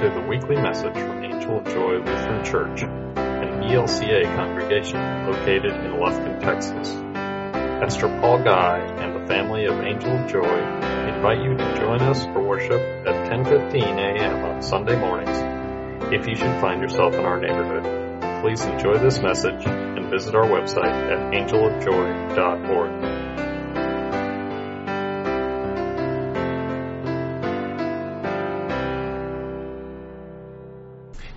to the weekly message from Angel of Joy Lutheran Church, an ELCA congregation located in Lufkin, Texas. Pastor Paul Guy and the family of Angel of Joy invite you to join us for worship at 10:15 a.m. on Sunday mornings. If you should find yourself in our neighborhood, please enjoy this message and visit our website at angelofjoy.org.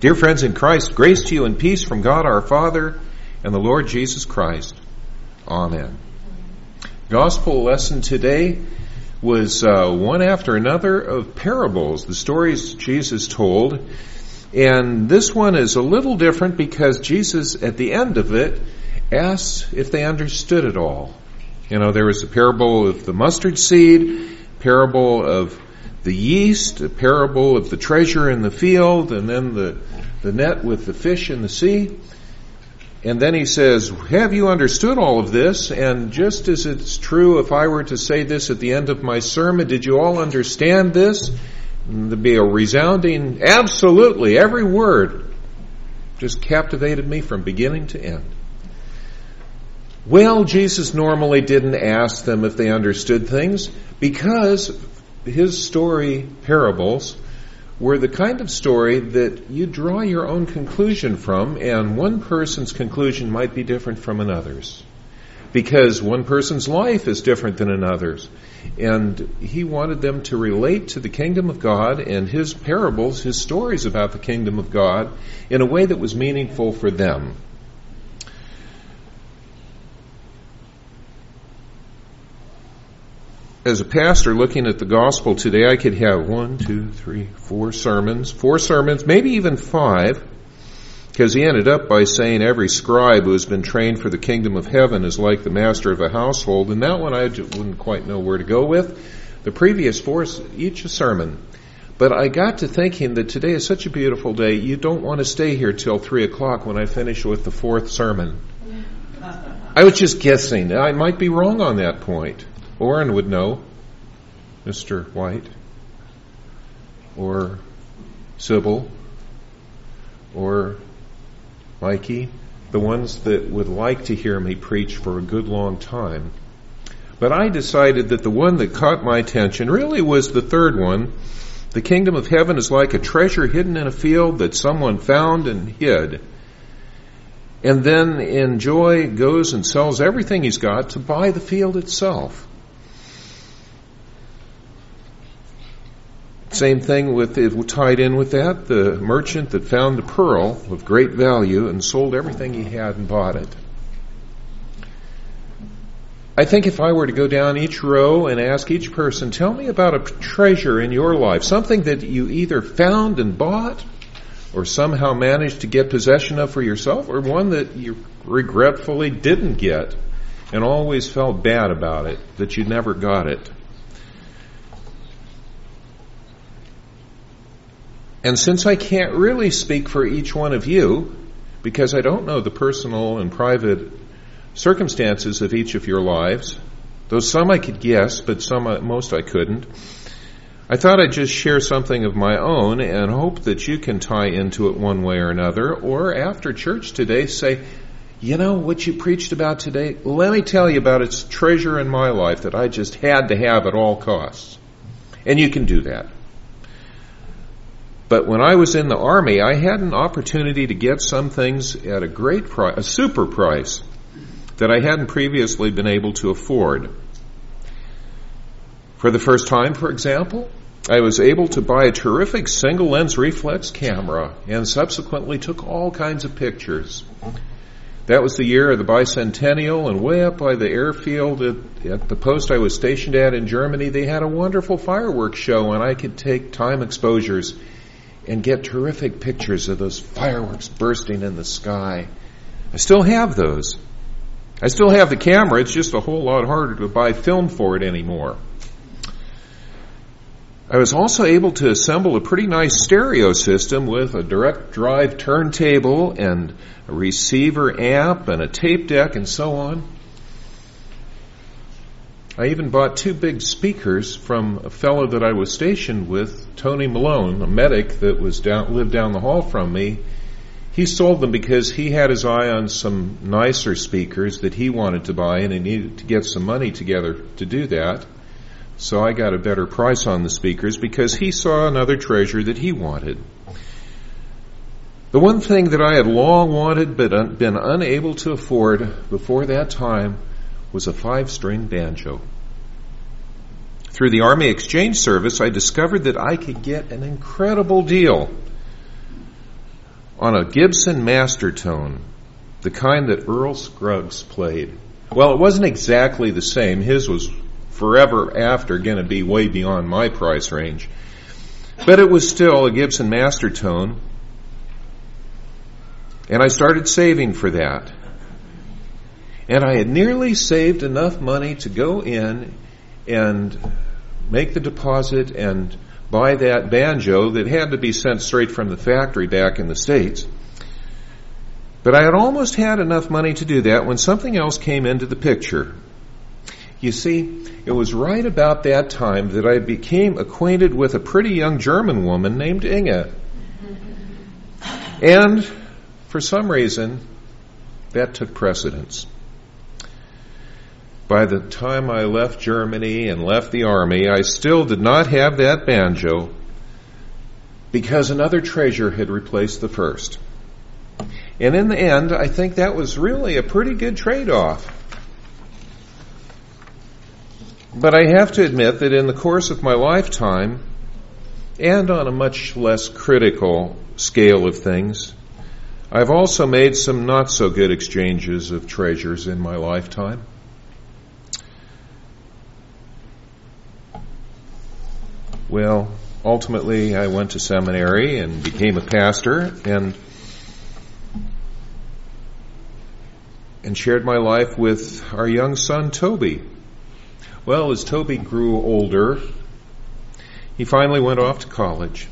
Dear friends in Christ, grace to you and peace from God our Father and the Lord Jesus Christ. Amen. Gospel lesson today was uh, one after another of parables, the stories Jesus told. And this one is a little different because Jesus, at the end of it, asks if they understood it all. You know, there was a parable of the mustard seed, parable of the yeast, a parable of the treasure in the field, and then the, the net with the fish in the sea. And then he says, have you understood all of this? And just as it's true, if I were to say this at the end of my sermon, did you all understand this? And there'd be a resounding, absolutely, every word just captivated me from beginning to end. Well, Jesus normally didn't ask them if they understood things because his story parables were the kind of story that you draw your own conclusion from, and one person's conclusion might be different from another's. Because one person's life is different than another's. And he wanted them to relate to the kingdom of God and his parables, his stories about the kingdom of God, in a way that was meaningful for them. As a pastor looking at the gospel today, I could have one, two, three, four sermons, four sermons, maybe even five, because he ended up by saying every scribe who has been trained for the kingdom of heaven is like the master of a household, and that one I wouldn't quite know where to go with. The previous four, each a sermon. But I got to thinking that today is such a beautiful day, you don't want to stay here till three o'clock when I finish with the fourth sermon. I was just guessing. I might be wrong on that point. Orrin would know, Mr. White, or Sybil, or Mikey, the ones that would like to hear me preach for a good long time. But I decided that the one that caught my attention really was the third one. The kingdom of heaven is like a treasure hidden in a field that someone found and hid. And then in joy goes and sells everything he's got to buy the field itself. Same thing with it tied in with that, the merchant that found the pearl of great value and sold everything he had and bought it. I think if I were to go down each row and ask each person, tell me about a treasure in your life, something that you either found and bought or somehow managed to get possession of for yourself or one that you regretfully didn't get and always felt bad about it, that you never got it. And since I can't really speak for each one of you, because I don't know the personal and private circumstances of each of your lives, though some I could guess, but some uh, most I couldn't, I thought I'd just share something of my own and hope that you can tie into it one way or another, or after church today say, you know what you preached about today? Let me tell you about its treasure in my life that I just had to have at all costs. And you can do that. But when I was in the army, I had an opportunity to get some things at a great price, a super price that I hadn't previously been able to afford. For the first time, for example, I was able to buy a terrific single lens reflex camera and subsequently took all kinds of pictures. That was the year of the bicentennial and way up by the airfield at, at, the post I was stationed at in Germany, they had a wonderful fireworks show and I could take time exposures and get terrific pictures of those fireworks bursting in the sky. I still have those. I still have the camera. It's just a whole lot harder to buy film for it anymore. I was also able to assemble a pretty nice stereo system with a direct drive turntable and a receiver amp and a tape deck and so on. I even bought two big speakers from a fellow that I was stationed with, Tony Malone, a medic that was down, lived down the hall from me. He sold them because he had his eye on some nicer speakers that he wanted to buy and he needed to get some money together to do that. So I got a better price on the speakers because he saw another treasure that he wanted. The one thing that I had long wanted but been unable to afford before that time was a five string banjo. Through the Army Exchange Service, I discovered that I could get an incredible deal on a Gibson Mastertone, the kind that Earl Scruggs played. Well, it wasn't exactly the same. His was forever after going to be way beyond my price range. But it was still a Gibson Mastertone and I started saving for that. And I had nearly saved enough money to go in and make the deposit and buy that banjo that had to be sent straight from the factory back in the States. But I had almost had enough money to do that when something else came into the picture. You see, it was right about that time that I became acquainted with a pretty young German woman named Inge. And for some reason, that took precedence. By the time I left Germany and left the army, I still did not have that banjo because another treasure had replaced the first. And in the end, I think that was really a pretty good trade off. But I have to admit that in the course of my lifetime, and on a much less critical scale of things, I've also made some not so good exchanges of treasures in my lifetime. Well, ultimately, I went to seminary and became a pastor and and shared my life with our young son Toby. Well, as Toby grew older, he finally went off to college.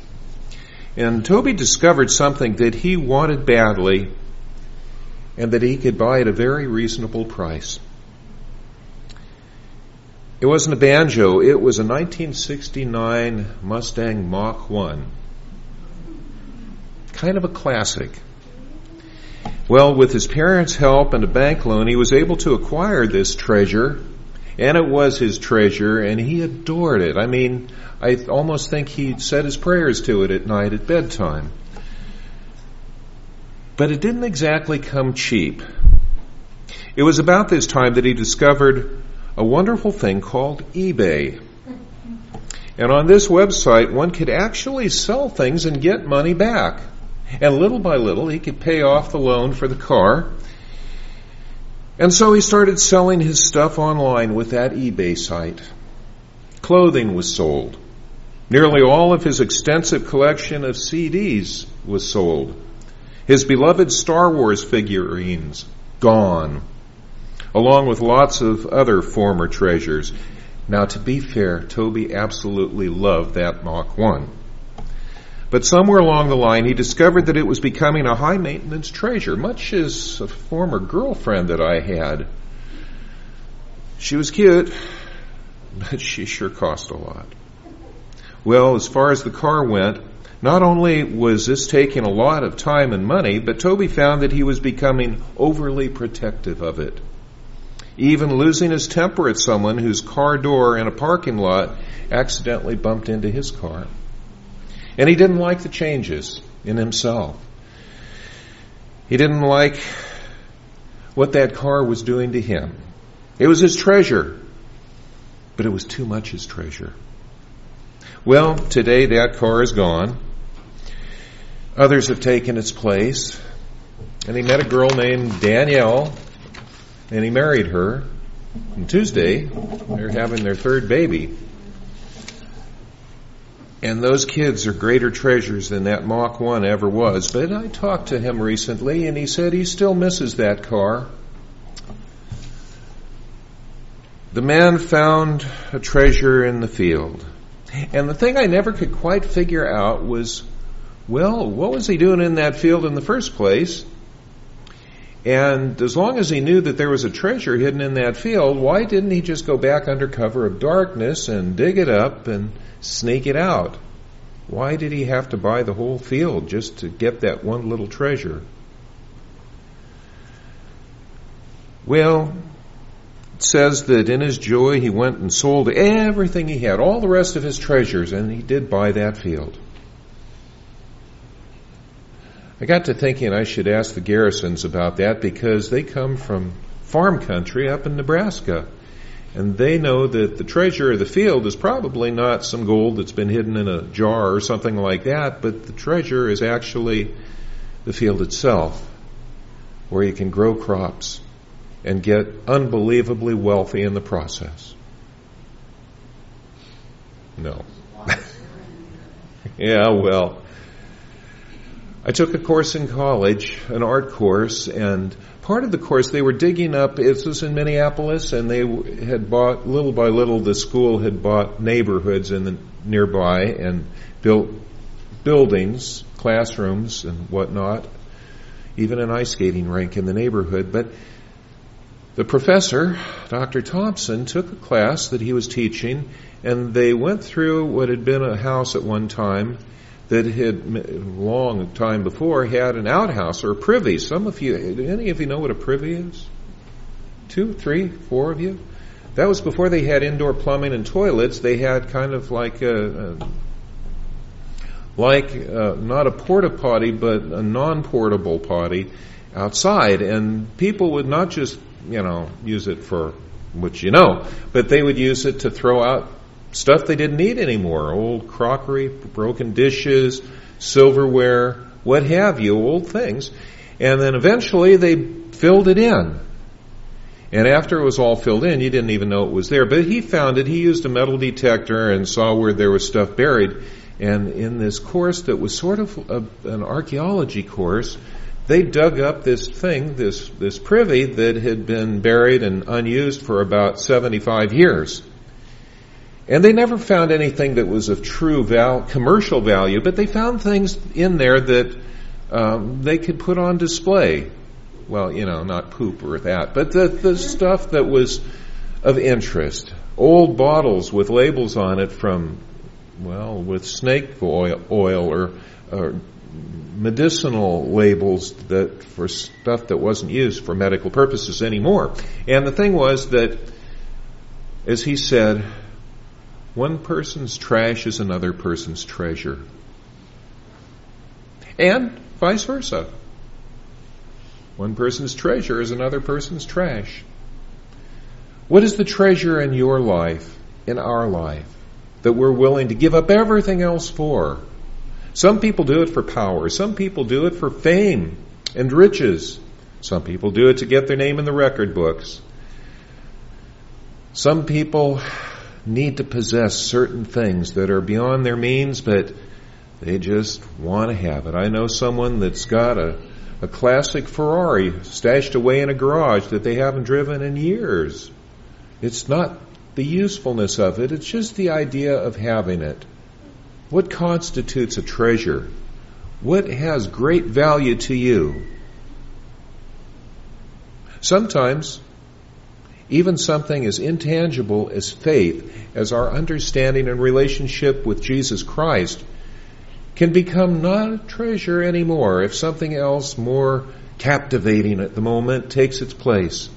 And Toby discovered something that he wanted badly and that he could buy at a very reasonable price. It wasn't a banjo, it was a 1969 Mustang Mach 1. Kind of a classic. Well, with his parents' help and a bank loan, he was able to acquire this treasure, and it was his treasure, and he adored it. I mean, I almost think he said his prayers to it at night at bedtime. But it didn't exactly come cheap. It was about this time that he discovered a wonderful thing called eBay. And on this website, one could actually sell things and get money back. And little by little, he could pay off the loan for the car. And so he started selling his stuff online with that eBay site. Clothing was sold. Nearly all of his extensive collection of CDs was sold. His beloved Star Wars figurines, gone, along with lots of other former treasures. Now, to be fair, Toby absolutely loved that Mach 1. But somewhere along the line, he discovered that it was becoming a high maintenance treasure, much as a former girlfriend that I had. She was cute, but she sure cost a lot. Well, as far as the car went, not only was this taking a lot of time and money, but Toby found that he was becoming overly protective of it. Even losing his temper at someone whose car door in a parking lot accidentally bumped into his car. And he didn't like the changes in himself. He didn't like what that car was doing to him. It was his treasure, but it was too much his treasure. Well, today that car is gone. Others have taken its place. And he met a girl named Danielle, and he married her. And Tuesday, they're having their third baby. And those kids are greater treasures than that Mach 1 ever was. But I talked to him recently, and he said he still misses that car. The man found a treasure in the field. And the thing I never could quite figure out was, well, what was he doing in that field in the first place? And as long as he knew that there was a treasure hidden in that field, why didn't he just go back under cover of darkness and dig it up and sneak it out? Why did he have to buy the whole field just to get that one little treasure? Well, it says that in his joy he went and sold everything he had, all the rest of his treasures, and he did buy that field. I got to thinking I should ask the Garrisons about that because they come from farm country up in Nebraska. And they know that the treasure of the field is probably not some gold that's been hidden in a jar or something like that, but the treasure is actually the field itself, where you can grow crops and get unbelievably wealthy in the process. No. yeah, well, I took a course in college, an art course, and part of the course they were digging up, it was in Minneapolis, and they had bought, little by little, the school had bought neighborhoods in the nearby and built buildings, classrooms, and whatnot, even an ice skating rink in the neighborhood. But the professor, Dr. Thompson, took a class that he was teaching, and they went through what had been a house at one time that had long time before had an outhouse or a privy. Some of you, any of you know what a privy is? Two, three, four of you? That was before they had indoor plumbing and toilets. They had kind of like a, a like uh, not a porta potty, but a non-portable potty outside, and people would not just you know use it for which you know, but they would use it to throw out stuff they didn't need anymore old crockery, broken dishes, silverware, what have you, old things. And then eventually they filled it in. And after it was all filled in, you didn't even know it was there. But he found it. He used a metal detector and saw where there was stuff buried. And in this course that was sort of a, an archaeology course, they dug up this thing, this, this privy that had been buried and unused for about 75 years. And they never found anything that was of true val- commercial value, but they found things in there that um, they could put on display. Well, you know, not poop or that, but the, the stuff that was of interest. Old bottles with labels on it from, well, with snake oil, oil or, or medicinal labels that for stuff that wasn't used for medical purposes anymore. And the thing was that, as he said, one person's trash is another person's treasure. And vice versa. One person's treasure is another person's trash. What is the treasure in your life, in our life, that we're willing to give up everything else for? Some people do it for power. Some people do it for fame and riches. Some people do it to get their name in the record books. Some people need to possess certain things that are beyond their means, but they just want to have it. I know someone that's got a, a classic Ferrari stashed away in a garage that they haven't driven in years. It's not the usefulness of it, it's just the idea of having it. What constitutes a treasure? What has great value to you? Sometimes even something as intangible as faith, as our understanding and relationship with Jesus Christ, can become not a treasure anymore if something else more captivating at the moment takes its place.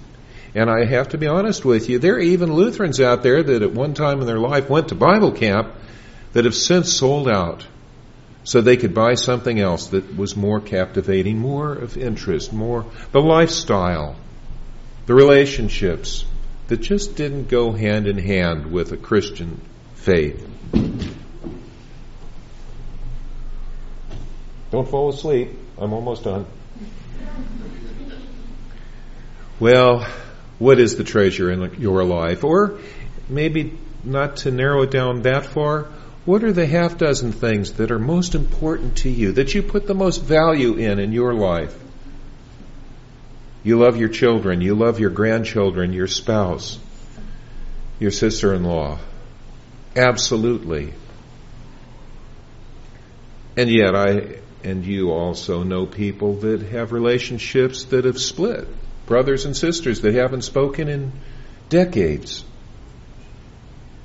And I have to be honest with you, there are even Lutherans out there that at one time in their life went to Bible camp that have since sold out so they could buy something else that was more captivating, more of interest, more the lifestyle the relationships that just didn't go hand in hand with a Christian faith. Don't fall asleep. I'm almost done. Well, what is the treasure in your life? Or maybe not to narrow it down that far, what are the half dozen things that are most important to you, that you put the most value in in your life? You love your children. You love your grandchildren, your spouse, your sister in law. Absolutely. And yet, I, and you also know people that have relationships that have split. Brothers and sisters that haven't spoken in decades.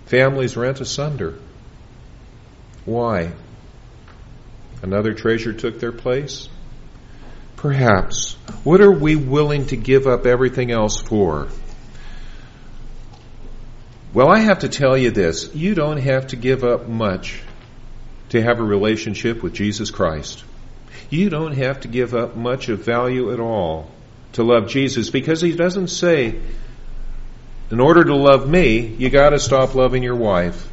Families rent asunder. Why? Another treasure took their place? Perhaps. What are we willing to give up everything else for? Well, I have to tell you this. You don't have to give up much to have a relationship with Jesus Christ. You don't have to give up much of value at all to love Jesus because he doesn't say, in order to love me, you gotta stop loving your wife.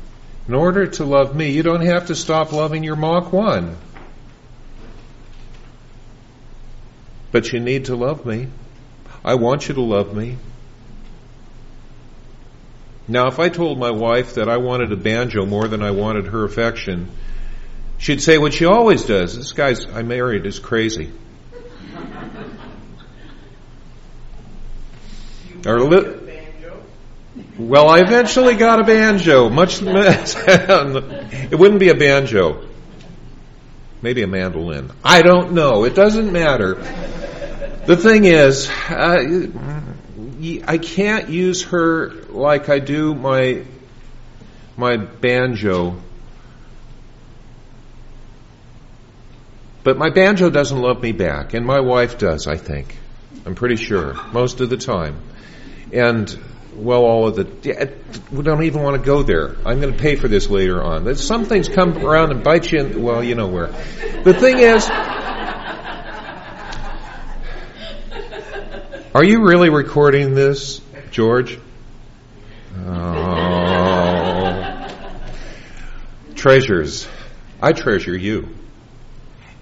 In order to love me, you don't have to stop loving your Mach 1. But you need to love me. I want you to love me. Now, if I told my wife that I wanted a banjo more than I wanted her affection, she'd say what she always does. This guy's I married is crazy. or li- well, I eventually got a banjo. Much less it wouldn't be a banjo. Maybe a mandolin. I don't know. It doesn't matter. The thing is, uh, I can't use her like I do my my banjo. But my banjo doesn't love me back, and my wife does, I think. I'm pretty sure, most of the time. And, well, all of the, we don't even want to go there. I'm going to pay for this later on. Some things come around and bite you in, well, you know where. The thing is, are you really recording this? George? Oh. Treasures. I treasure you.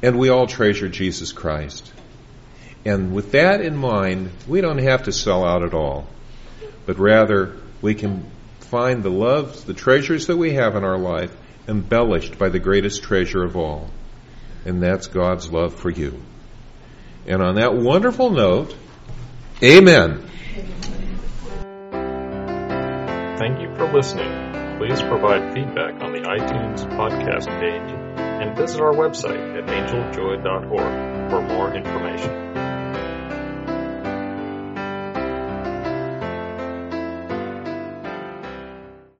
And we all treasure Jesus Christ. And with that in mind, we don't have to sell out at all, but rather we can find the loves, the treasures that we have in our life embellished by the greatest treasure of all. And that's God's love for you. And on that wonderful note, amen. Thank you for listening. Please provide feedback on the iTunes podcast page and visit our website at angeljoy.org for more information.